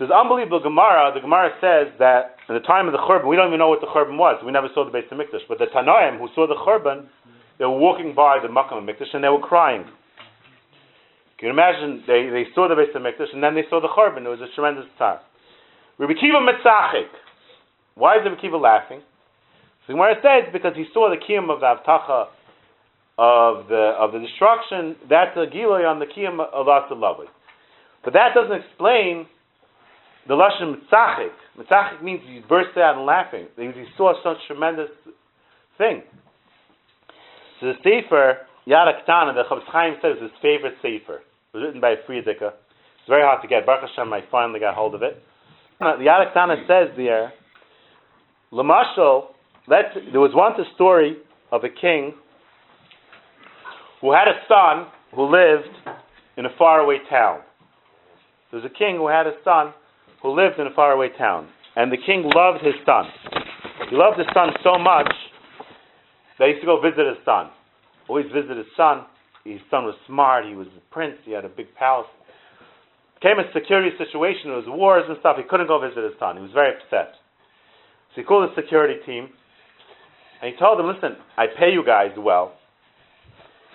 So it's unbelievable Gemara. The Gemara says that in the time of the Churban, we don't even know what the Churban was. We never saw the Beis Hamikdash. But the Tanoim who saw the Churban, they were walking by the Makam Mikdash and they were crying. Can you imagine? They, they saw the Beis Hamikdash and then they saw the Churban. It was a tremendous time. Rabbi Kiva Mitzachik. Why is Rabbi Kiva laughing? So Gemara says because he saw the kiyum of the Avtacha of the of the destruction. That's a giloy on the kiyum of Asalavi. But that doesn't explain the lashon mitzachik. Mitzachik means he burst out laughing. Because he saw such a tremendous thing. So the sefer Yad the Chofetz Chaim says his favorite sefer. It was written by Frierdiker. It's very hard to get. Baruch Hashem, I finally got hold of it. Uh, the Yad says there, Lamashal, there was once a story of a king who had a son who lived in a faraway town. There was a king who had a son who lived in a faraway town. And the king loved his son. He loved his son so much that he used to go visit his son. Always visit his son. His son was smart. He was a prince. He had a big palace. Came a security situation. There was wars and stuff. He couldn't go visit his son. He was very upset. So he called the security team and he told them, listen, I pay you guys well.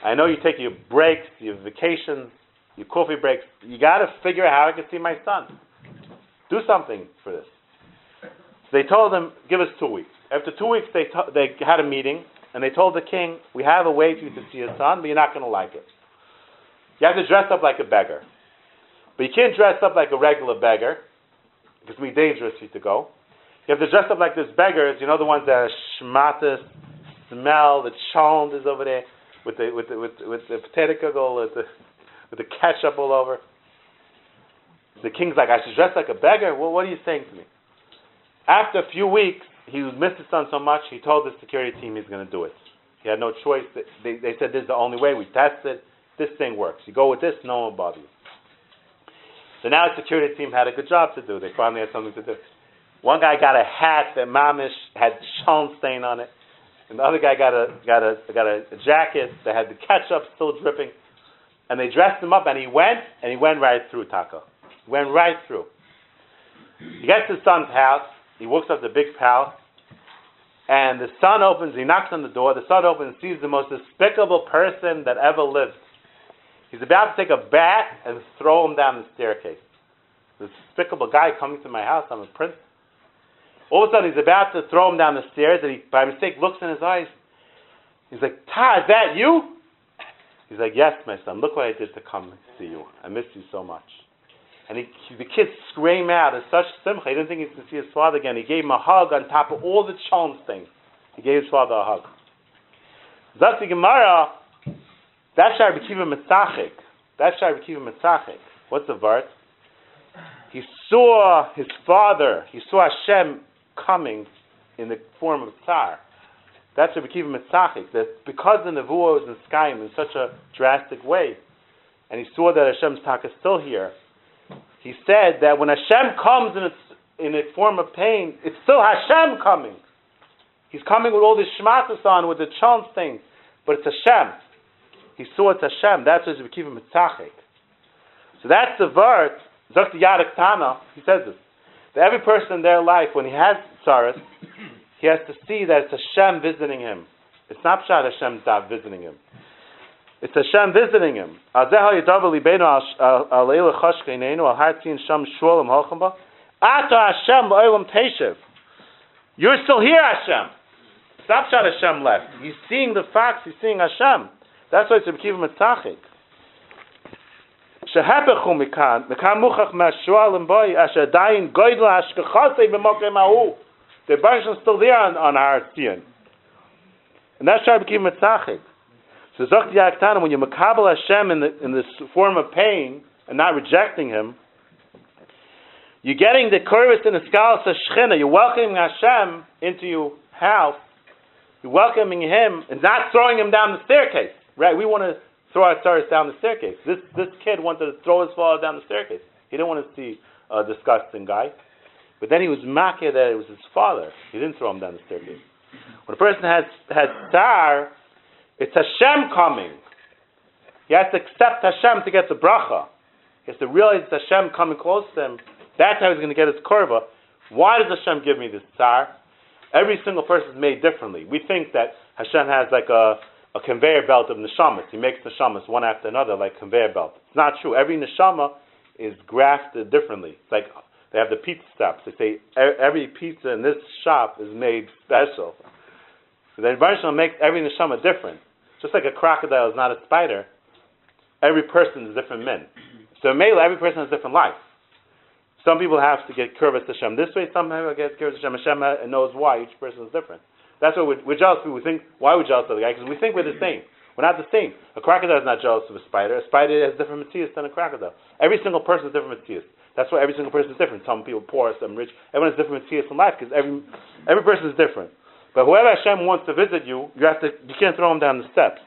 I know you take your breaks, your vacations, your coffee breaks. You got to figure out how I can see my son. Do something for this. So they told him, give us two weeks. After two weeks, they, to- they had a meeting, and they told the king, we have a way for you to see your son, but you're not going to like it. You have to dress up like a beggar. But you can't dress up like a regular beggar, because it'll be dangerous for you to go. You have to dress up like this beggars, you know the ones that are schmatas, smell, the cholent is over there, with the, with the, with, the, with the potato kugel, with the, with the ketchup all over. The king's like, I should dress like a beggar? Well, what are you saying to me? After a few weeks, he missed his son so much, he told the security team he's going to do it. He had no choice. They, they said, this is the only way. We tested. This thing works. You go with this, no one will bother you. So now the security team had a good job to do. They finally had something to do. One guy got a hat that mamish had shone stain on it, and the other guy got a got a got a jacket that had the ketchup still dripping. And they dressed him up, and he went, and he went right through Taco. Went right through. He gets his son's house. He walks up the big palace, and the son opens. He knocks on the door. The son opens and sees the most despicable person that ever lived. He's about to take a bat and throw him down the staircase. This despicable guy coming to my house. I'm a prince. All of a sudden, he's about to throw him down the stairs, and he, by mistake, looks in his eyes. He's like, "Ta, is that you?" He's like, "Yes, my son. Look what I did to come see you. I miss you so much." And he, he, the kids scream out in such simcha. He didn't think he could see his father again. He gave him a hug on top of all the cholent things. He gave his father a hug. Zati Gemara, that's Rabbi Kiva Mitzachik. That's Rabbi Kiva Mitzachik. What's the verse? He saw his father, he saw Hashem coming in the form of Tsar. That's Rabbi Kiva Mitzachik. That because the Nevuah was in the Skyim in such a drastic way, and he saw that Hashem's talk is still here, he said that when Hashem comes in in a form of pain, it's still Hashem coming. He's coming with all this shmatas on, with the chant thing, but it's Hashem. He saw it's Hashem. That's what Rabbi Kiva Mitzachik. So that's the verse. Dr. Yad Tana, he says this. That every person in their life, when he has tsaras, he has to see that it's Hashem visiting him. It's not Pshat Hashem not visiting him. It's Hashem visiting him. You're still here, Hashem. Stop Pshat Hashem left. He's seeing the facts. He's seeing Hashem. That's why it's Rabbi Kiva Mitzachik. שהפכו מכאן, מכאן מוכח מהשועל בוי, אשר עדיין גוידל השכחוסי במוקם ההוא. The bunch is still there on, on our Tzion. And that's why I became Mitzachik. So Zokt Yaktana, when you makabel Hashem in, the, in this form of pain and not rejecting Him, you're getting the Kurvas in the Skalas Shechina. You're welcoming Hashem into your house. You're welcoming Him and not throwing Him down the staircase. Right? We want to throw our tsaras down the staircase. This this kid wanted to throw his father down the staircase. He didn't want to see a disgusting guy. But then he was makir that it was his father. He didn't throw him down the staircase. When a person has has tsar, it's Hashem coming. He has to accept Hashem to get the bracha. He has to realize it's Hashem coming close to him That's how he's going to get his korba. Why does Hashem give me this tsar? Every single person is made differently. We think that Hashem has like a, a conveyor belt of neshamas. He makes neshamas one after another like conveyor belt. It's not true. Every neshama is grafted differently. It's like they have the pizza stops. They say every pizza in this shop is made special. So the Rebbeinu makes every neshama different. Just like a crocodile is not a spider, every person is different men. So Mela, every person has a different life. Some people have to get Kurvas Hashem this way, some people get Kurvas Hashem. Hashem knows why each person is different. That's why we're, we're jealous. We think, why are we jealous of the guy? Because we think we're the same. We're not the same. A crocodile is not jealous of a spider. A spider has different materials than a crocodile. Every single person has different materials. That's why every single person is different. Some people poor, some rich. Everyone has different materials in life because every every person is different. But whoever Hashem wants to visit you, you have to you can't throw him down the steps.